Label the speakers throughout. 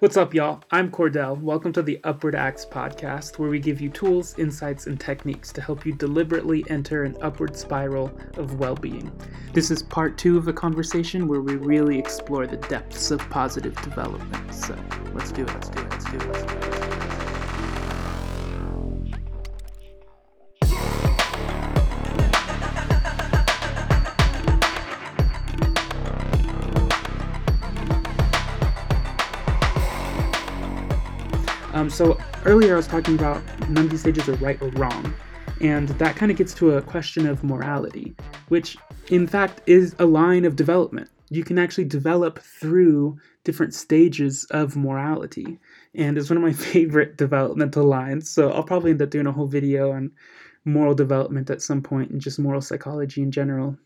Speaker 1: What's up, y'all? I'm Cordell. Welcome to the Upward Acts podcast, where we give you tools, insights, and techniques to help you deliberately enter an upward spiral of well being. This is part two of a conversation where we really explore the depths of positive development. So let's do it, let's do it, let's do it. Let's do it. Um, so earlier I was talking about none of these stages are right or wrong, and that kind of gets to a question of morality, which in fact is a line of development. You can actually develop through different stages of morality, and it's one of my favorite developmental lines. So I'll probably end up doing a whole video on moral development at some point and just moral psychology in general.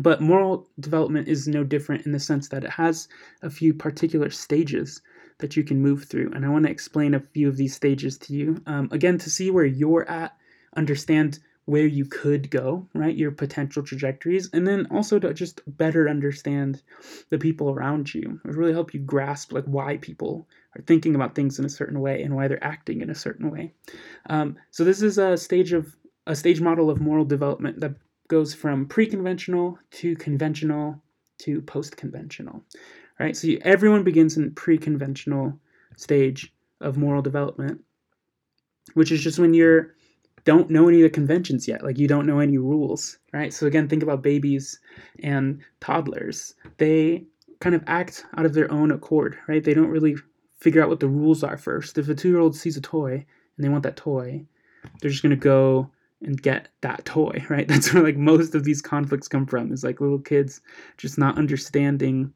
Speaker 1: But moral development is no different in the sense that it has a few particular stages that you can move through. And I want to explain a few of these stages to you. Um, again, to see where you're at, understand where you could go, right? Your potential trajectories, and then also to just better understand the people around you. It really help you grasp like why people are thinking about things in a certain way and why they're acting in a certain way. Um, so this is a stage of a stage model of moral development that goes from pre-conventional to conventional to post-conventional right? So you, everyone begins in pre-conventional stage of moral development, which is just when you're don't know any of the conventions yet, like you don't know any rules, right? So again, think about babies and toddlers. They kind of act out of their own accord, right? They don't really figure out what the rules are first. If a two-year-old sees a toy and they want that toy, they're just gonna go and get that toy, right? That's where like most of these conflicts come from. Is like little kids just not understanding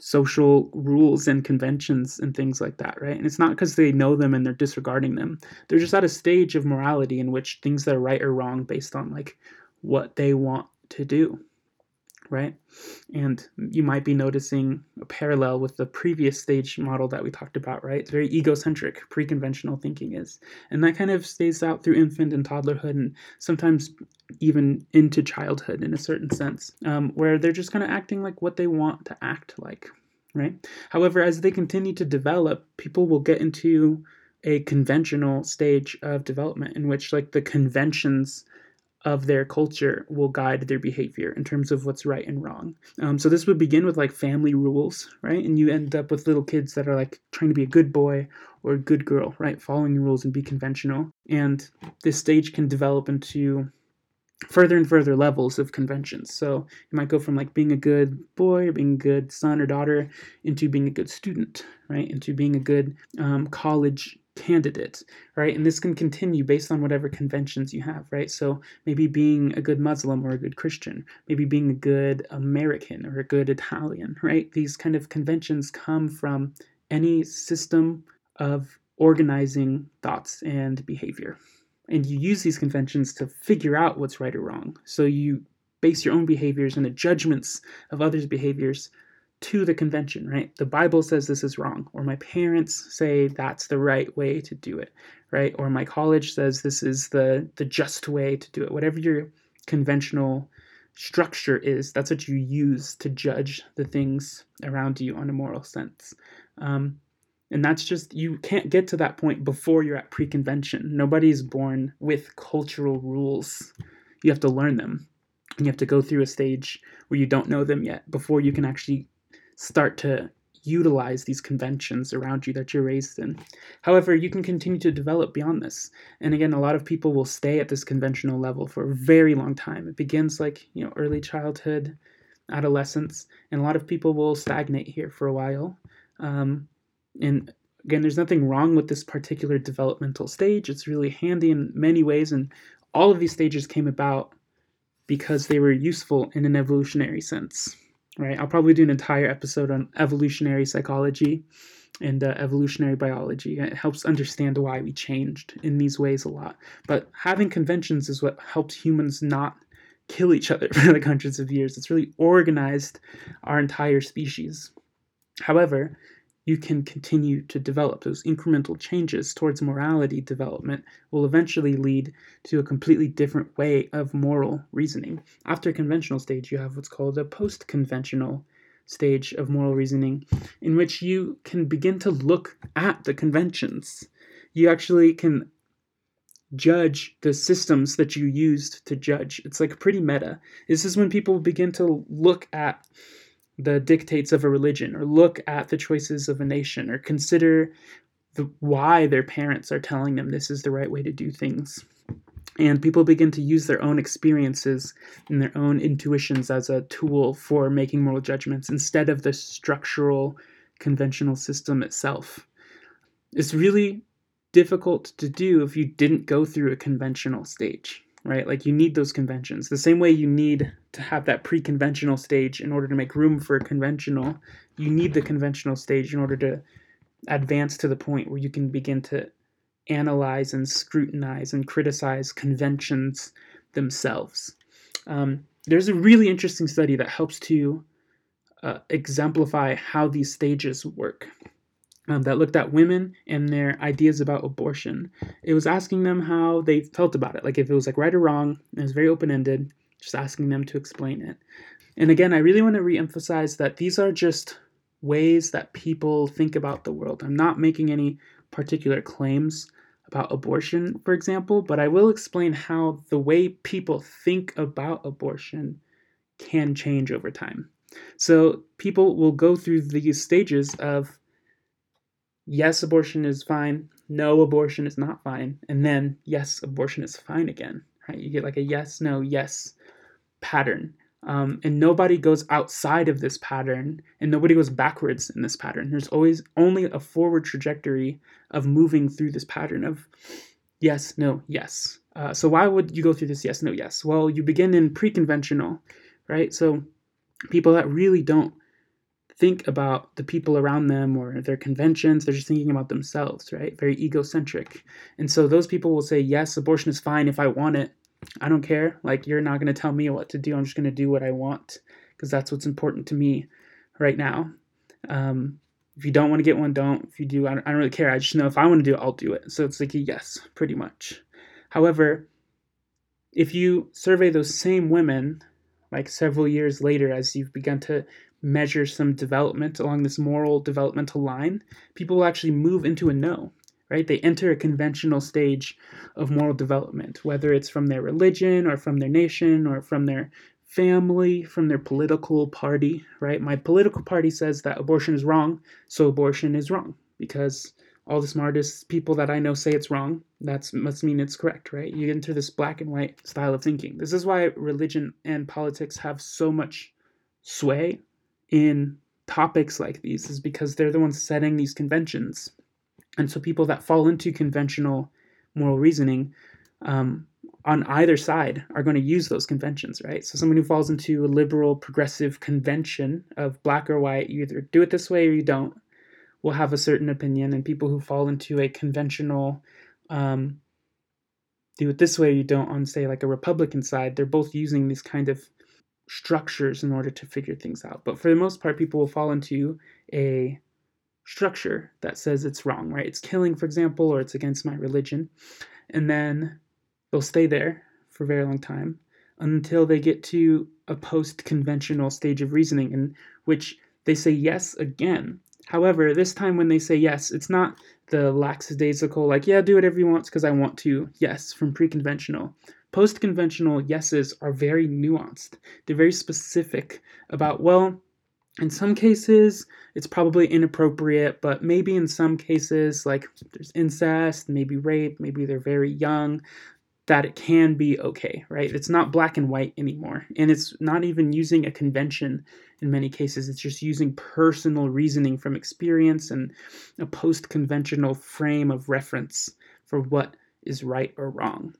Speaker 1: social rules and conventions and things like that, right? And it's not because they know them and they're disregarding them. They're just at a stage of morality in which things that are right or wrong based on like what they want to do, right? And you might be noticing a parallel with the previous stage model that we talked about, right? It's very egocentric, pre conventional thinking is. And that kind of stays out through infant and toddlerhood and sometimes even into childhood in a certain sense, um, where they're just kind of acting like what they want to act like, right? However, as they continue to develop, people will get into a conventional stage of development in which like the conventions of their culture will guide their behavior in terms of what's right and wrong. Um, so this would begin with like family rules, right? And you end up with little kids that are like trying to be a good boy or a good girl, right? Following the rules and be conventional. And this stage can develop into further and further levels of conventions. So you might go from like being a good boy or being a good son or daughter into being a good student, right? Into being a good um, college candidate, right? And this can continue based on whatever conventions you have, right? So maybe being a good Muslim or a good Christian, maybe being a good American or a good Italian, right? These kind of conventions come from any system of organizing thoughts and behavior and you use these conventions to figure out what's right or wrong. So you base your own behaviors and the judgments of others' behaviors to the convention, right? The Bible says this is wrong, or my parents say that's the right way to do it, right? Or my college says this is the the just way to do it. Whatever your conventional structure is, that's what you use to judge the things around you on a moral sense. Um, and that's just, you can't get to that point before you're at pre convention. Nobody's born with cultural rules. You have to learn them. And you have to go through a stage where you don't know them yet before you can actually start to utilize these conventions around you that you're raised in. However, you can continue to develop beyond this. And again, a lot of people will stay at this conventional level for a very long time. It begins like, you know, early childhood, adolescence, and a lot of people will stagnate here for a while. Um, and again, there's nothing wrong with this particular developmental stage. It's really handy in many ways, and all of these stages came about because they were useful in an evolutionary sense. Right? I'll probably do an entire episode on evolutionary psychology and uh, evolutionary biology. It helps understand why we changed in these ways a lot. But having conventions is what helps humans not kill each other for like hundreds of years. It's really organized our entire species. However, you can continue to develop. Those incremental changes towards morality development will eventually lead to a completely different way of moral reasoning. After conventional stage, you have what's called a post conventional stage of moral reasoning in which you can begin to look at the conventions. You actually can judge the systems that you used to judge. It's like pretty meta. This is when people begin to look at the dictates of a religion or look at the choices of a nation or consider the, why their parents are telling them this is the right way to do things. And people begin to use their own experiences and their own intuitions as a tool for making moral judgments instead of the structural conventional system itself. It's really difficult to do if you didn't go through a conventional stage, right? Like you need those conventions. The same way you need to have that pre conventional stage in order to make room for a conventional, you need the conventional stage in order to advance to the point where you can begin to analyze and scrutinize and criticize conventions themselves. Um, there's a really interesting study that helps to uh, exemplify how these stages work. Um, that looked at women and their ideas about abortion. It was asking them how they felt about it, like if it was like right or wrong. It was very open ended, just asking them to explain it. And again, I really want to reemphasize that these are just ways that people think about the world. I'm not making any particular claims about abortion, for example, but I will explain how the way people think about abortion can change over time. So people will go through these stages of yes, abortion is fine, no, abortion is not fine, and then yes, abortion is fine again. Right? You get like a yes, no, yes pattern. Um, and nobody goes outside of this pattern and nobody goes backwards in this pattern there's always only a forward trajectory of moving through this pattern of yes no yes uh, so why would you go through this yes no yes well you begin in pre-conventional right so people that really don't think about the people around them or their conventions they're just thinking about themselves right very egocentric and so those people will say yes abortion is fine if i want it I don't care. Like, you're not going to tell me what to do. I'm just going to do what I want because that's what's important to me right now. Um, if you don't want to get one, don't. If you do, I don't, I don't really care. I just know if I want to do it, I'll do it. So it's like a yes, pretty much. However, if you survey those same women, like several years later, as you've begun to measure some development along this moral developmental line, people will actually move into a no right? They enter a conventional stage of moral development, whether it's from their religion or from their nation or from their family, from their political party, right? My political party says that abortion is wrong, so abortion is wrong because all the smartest people that I know say it's wrong. That must mean it's correct, right? You enter this black and white style of thinking. This is why religion and politics have so much sway in topics like these, is because they're the ones setting these conventions and so people that fall into conventional moral reasoning um, on either side are going to use those conventions, right? So someone who falls into a liberal progressive convention of black or white, you either do it this way or you don't, will have a certain opinion. And people who fall into a conventional um, do it this way or you don't on say like a Republican side, they're both using these kind of structures in order to figure things out. But for the most part, people will fall into a structure that says it's wrong, right? It's killing, for example, or it's against my religion. And then they'll stay there for a very long time until they get to a post conventional stage of reasoning in which they say yes again. However, this time when they say yes, it's not the lackadaisical, like, yeah, do whatever you want because I want to, yes, from pre conventional. Post conventional yeses are very nuanced. They're very specific about, well, in some cases, it's probably inappropriate, but maybe in some cases, like there's incest, maybe rape, maybe they're very young, that it can be okay, right? It's not black and white anymore. And it's not even using a convention in many cases. It's just using personal reasoning from experience and a post conventional frame of reference for what is right or wrong.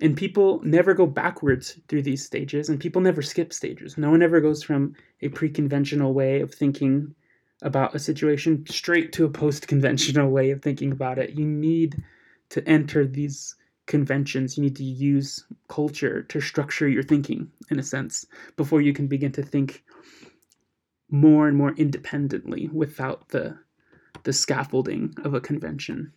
Speaker 1: And people never go backwards through these stages, and people never skip stages. No one ever goes from a pre conventional way of thinking about a situation straight to a post conventional way of thinking about it. You need to enter these conventions, you need to use culture to structure your thinking, in a sense, before you can begin to think more and more independently without the the scaffolding of a convention.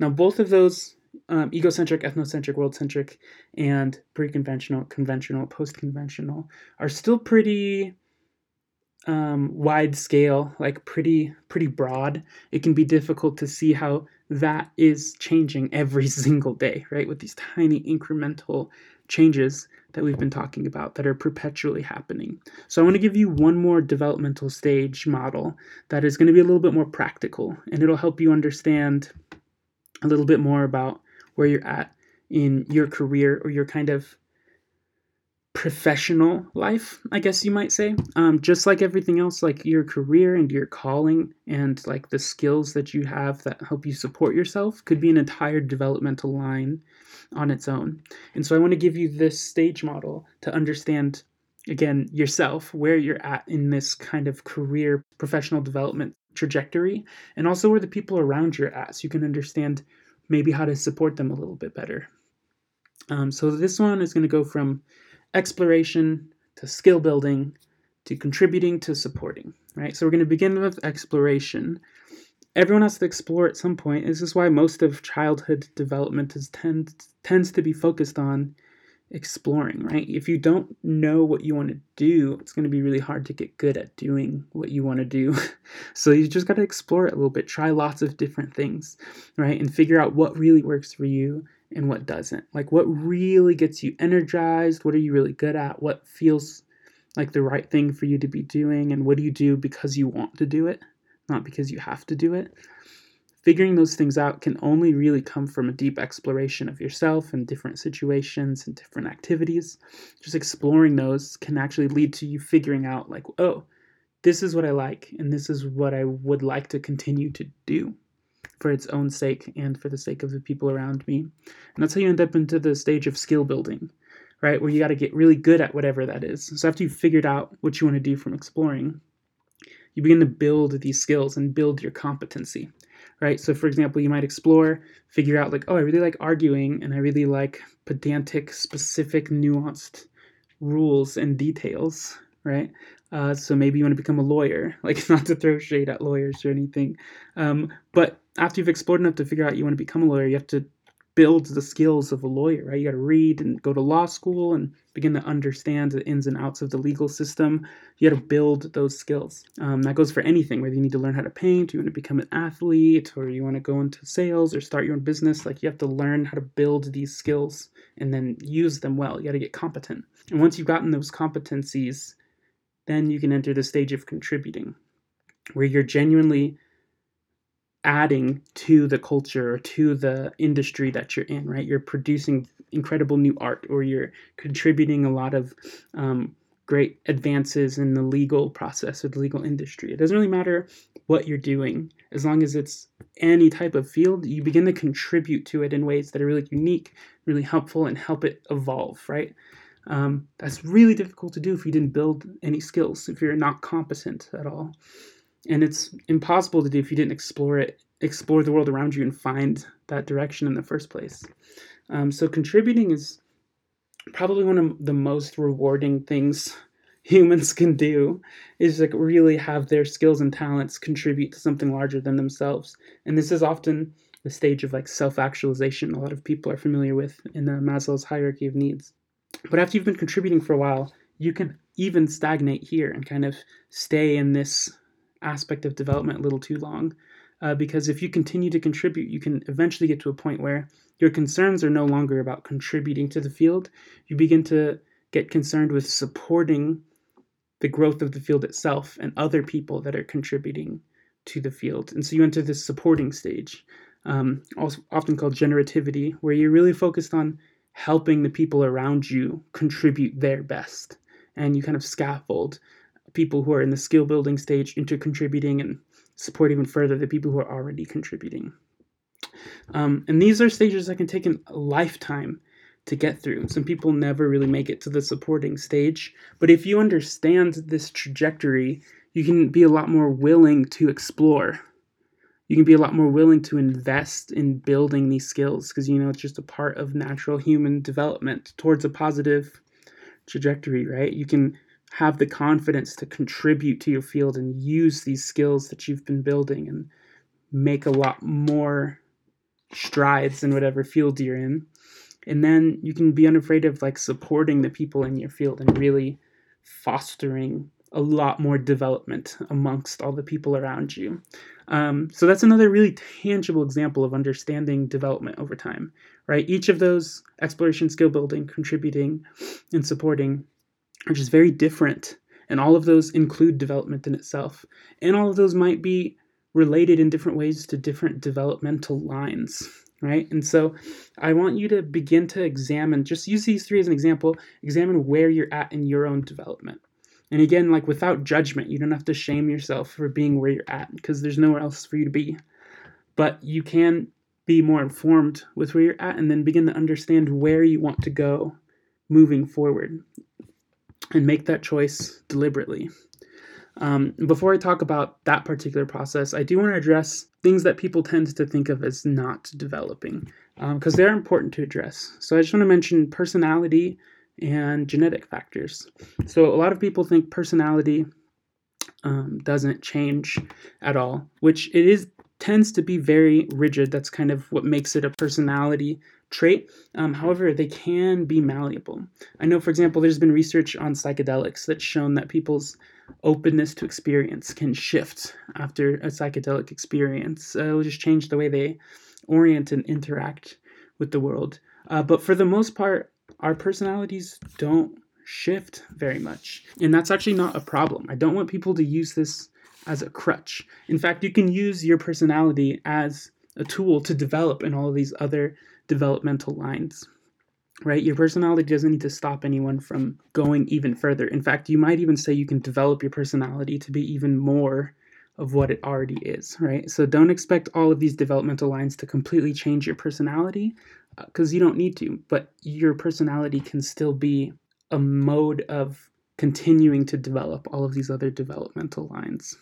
Speaker 1: Now, both of those um, egocentric, ethnocentric, world-centric, and pre-conventional, conventional, post-conventional are still pretty um, wide scale, like pretty pretty broad, it can be difficult to see how that is changing every single day, right? With these tiny incremental changes that we've been talking about that are perpetually happening. So I want to give you one more developmental stage model that is going to be a little bit more practical and it'll help you understand a little bit more about where you're at in your career or your kind of professional life, I guess you might say. Um, just like everything else, like your career and your calling and like the skills that you have that help you support yourself could be an entire developmental line on its own. And so I want to give you this stage model to understand, again, yourself, where you're at in this kind of career professional development trajectory, and also where the people around you are at, so you can understand maybe how to support them a little bit better. Um, so this one is going to go from exploration to skill building to contributing to supporting, right? So we're going to begin with exploration. Everyone has to explore at some point. This is why most of childhood development is tend, tends to be focused on exploring, right? If you don't know what you want to do, it's going to be really hard to get good at doing what you want to do. so you just got to explore it a little bit, try lots of different things, right? And figure out what really works for you and what doesn't. Like what really gets you energized, what are you really good at, what feels like the right thing for you to be doing, and what do you do because you want to do it, not because you have to do it. Figuring those things out can only really come from a deep exploration of yourself and different situations and different activities. Just exploring those can actually lead to you figuring out, like, oh, this is what I like, and this is what I would like to continue to do for its own sake and for the sake of the people around me. And that's how you end up into the stage of skill building, right? Where you got to get really good at whatever that is. So after you've figured out what you want to do from exploring, you begin to build these skills and build your competency, right? So for example, you might explore, figure out like, oh, I really like arguing and I really like pedantic, specific, nuanced rules and details, right? Uh, so maybe you want to become a lawyer, like not to throw shade at lawyers or anything, um, but after you've explored enough to figure out you want to become a lawyer, you have to build the skills of a lawyer, right? You got to read and go to law school and begin to understand the ins and outs of the legal system. You got to build those skills. Um, that goes for anything, whether you need to learn how to paint, you want to become an athlete, or you want to go into sales or start your own business. Like you have to learn how to build these skills and then use them well. You got to get competent. And once you've gotten those competencies, then you can enter the stage of contributing, where you're genuinely adding to the culture or to the industry that you're in, right? You're producing incredible new art or you're contributing a lot of um, great advances in the legal process or the legal industry. It doesn't really matter what you're doing, as long as it's any type of field, you begin to contribute to it in ways that are really unique, really helpful, and help it evolve, right? Um, that's really difficult to do if you didn't build any skills, if you're not competent at all and it's impossible to do if you didn't explore it explore the world around you and find that direction in the first place. Um, so contributing is probably one of the most rewarding things humans can do is like really have their skills and talents contribute to something larger than themselves. And this is often the stage of like self-actualization a lot of people are familiar with in the maslow's hierarchy of needs. But after you've been contributing for a while you can even stagnate here and kind of stay in this aspect of development a little too long. Uh, because if you continue to contribute, you can eventually get to a point where your concerns are no longer about contributing to the field. You begin to get concerned with supporting the growth of the field itself and other people that are contributing to the field. And so you enter this supporting stage, um, also often called generativity, where you're really focused on helping the people around you contribute their best. And you kind of scaffold people who are in the skill building stage into contributing and support even further the people who are already contributing. Um, and these are stages that can take a lifetime to get through. Some people never really make it to the supporting stage. But if you understand this trajectory, you can be a lot more willing to explore. You can be a lot more willing to invest in building these skills because you know it's just a part of natural human development towards a positive trajectory, right? You can have the confidence to contribute to your field and use these skills that you've been building and make a lot more strides in whatever field you're in. And then you can be unafraid of like supporting the people in your field and really fostering a lot more development amongst all the people around you. Um, so that's another really tangible example of understanding development over time, right? Each of those exploration, skill building, contributing, and supporting are just very different. And all of those include development in itself. And all of those might be related in different ways to different developmental lines, right? And so I want you to begin to examine, just use these three as an example, examine where you're at in your own development. And again, like without judgment, you don't have to shame yourself for being where you're at because there's nowhere else for you to be. But you can be more informed with where you're at and then begin to understand where you want to go moving forward and make that choice deliberately. Um, before I talk about that particular process, I do want to address things that people tend to think of as not developing because um, they're important to address. So I just want to mention personality and genetic factors. So a lot of people think personality um, doesn't change at all, which it is tends to be very rigid. That's kind of what makes it a personality trait. Um, however, they can be malleable. I know, for example, there's been research on psychedelics that's shown that people's openness to experience can shift after a psychedelic experience. Uh, it'll just change the way they orient and interact with the world. Uh, but for the most part, our personalities don't shift very much. And that's actually not a problem. I don't want people to use this as a crutch. In fact, you can use your personality as a tool to develop in all of these other developmental lines. Right? Your personality doesn't need to stop anyone from going even further. In fact, you might even say you can develop your personality to be even more of what it already is, right? So don't expect all of these developmental lines to completely change your personality because uh, you don't need to, but your personality can still be a mode of continuing to develop all of these other developmental lines.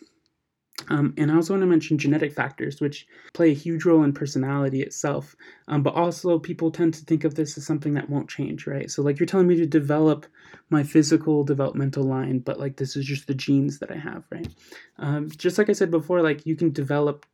Speaker 1: Um, and I also want to mention genetic factors, which play a huge role in personality itself. Um, but also, people tend to think of this as something that won't change, right? So, like, you're telling me to develop my physical developmental line, but like, this is just the genes that I have, right? Um, just like I said before, like, you can develop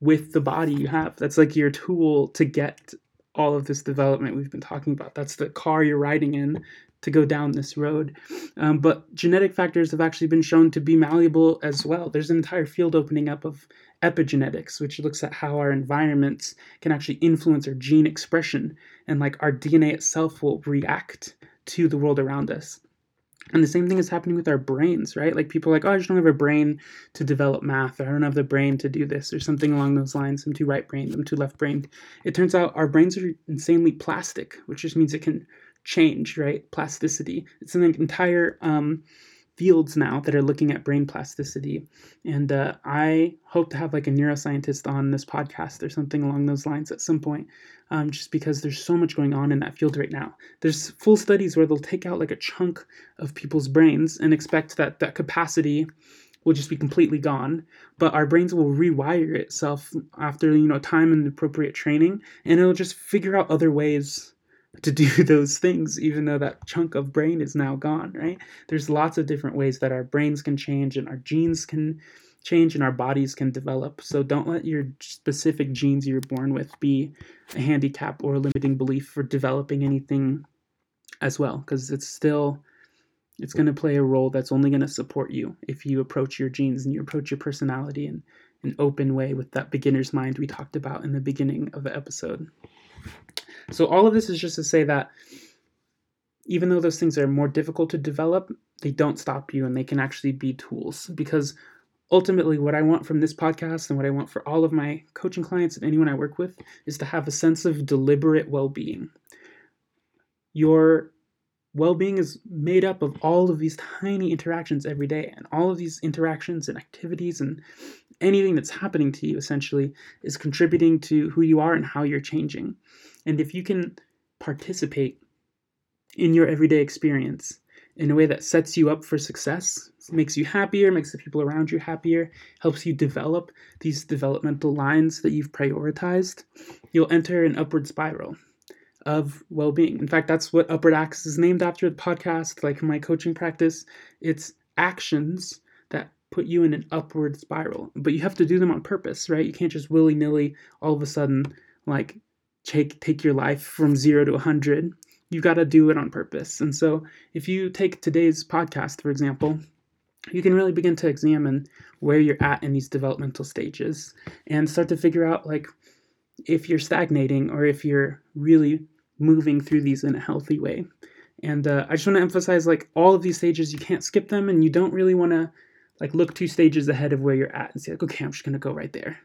Speaker 1: with the body you have. That's like your tool to get all of this development we've been talking about. That's the car you're riding in to go down this road. Um, but genetic factors have actually been shown to be malleable as well. There's an entire field opening up of epigenetics, which looks at how our environments can actually influence our gene expression and like our DNA itself will react to the world around us. And the same thing is happening with our brains, right? Like people are like, oh, I just don't have a brain to develop math, or I don't have the brain to do this, or something along those lines. I'm too right brained, I'm too left brained. It turns out our brains are insanely plastic, which just means it can change, right? Plasticity. It's an entire um, fields now that are looking at brain plasticity. And uh, I hope to have like a neuroscientist on this podcast or something along those lines at some point, um, just because there's so much going on in that field right now. There's full studies where they'll take out like a chunk of people's brains and expect that that capacity will just be completely gone but our brains will rewire itself after you know time and appropriate training and it'll just figure out other ways to do those things, even though that chunk of brain is now gone, right? There's lots of different ways that our brains can change and our genes can change and our bodies can develop. So don't let your specific genes you're born with be a handicap or a limiting belief for developing anything as well, because it's still it's going to play a role that's only going to support you if you approach your genes and you approach your personality in an open way with that beginner's mind we talked about in the beginning of the episode. So all of this is just to say that even though those things are more difficult to develop, they don't stop you and they can actually be tools because ultimately what I want from this podcast and what I want for all of my coaching clients and anyone I work with is to have a sense of deliberate well-being. Your well-being is made up of all of these tiny interactions every day and all of these interactions and activities and anything that's happening to you essentially is contributing to who you are and how you're changing. And if you can participate in your everyday experience in a way that sets you up for success, makes you happier, makes the people around you happier, helps you develop these developmental lines that you've prioritized, you'll enter an upward spiral of well being. In fact, that's what Upward Acts is named after the podcast, like my coaching practice. It's actions that put you in an upward spiral, but you have to do them on purpose, right? You can't just willy nilly all of a sudden like take take your life from zero to a 100 you got to do it on purpose and so if you take today's podcast for example you can really begin to examine where you're at in these developmental stages and start to figure out like if you're stagnating or if you're really moving through these in a healthy way. And uh, I just want to emphasize like all of these stages, you can't skip them, and you don't really want to like look two stages ahead of where you're at and say like, okay, I'm just gonna go right there,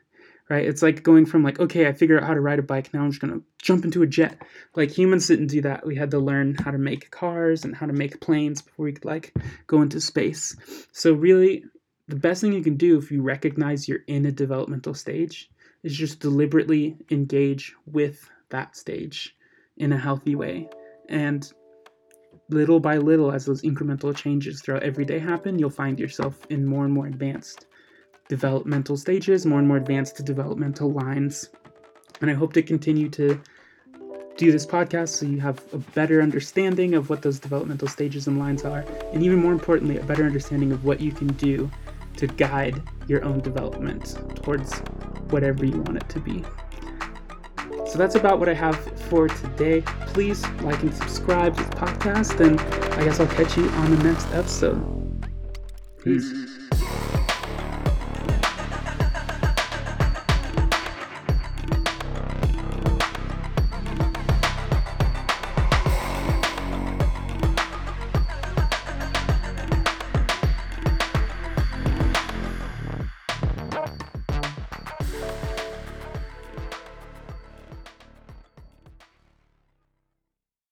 Speaker 1: right? It's like going from like, okay, I figure out how to ride a bike, now I'm just gonna jump into a jet. Like humans didn't do that. We had to learn how to make cars and how to make planes before we could like go into space. So really, the best thing you can do if you recognize you're in a developmental stage is just deliberately engage with that stage in a healthy way. And little by little, as those incremental changes throughout every day happen, you'll find yourself in more and more advanced developmental stages, more and more advanced developmental lines. And I hope to continue to do this podcast so you have a better understanding of what those developmental stages and lines are, and even more importantly, a better understanding of what you can do to guide your own development towards whatever you want it to be. So that's about what I have for today. Please like and subscribe to the podcast, and I guess I'll catch you on the next episode. Peace.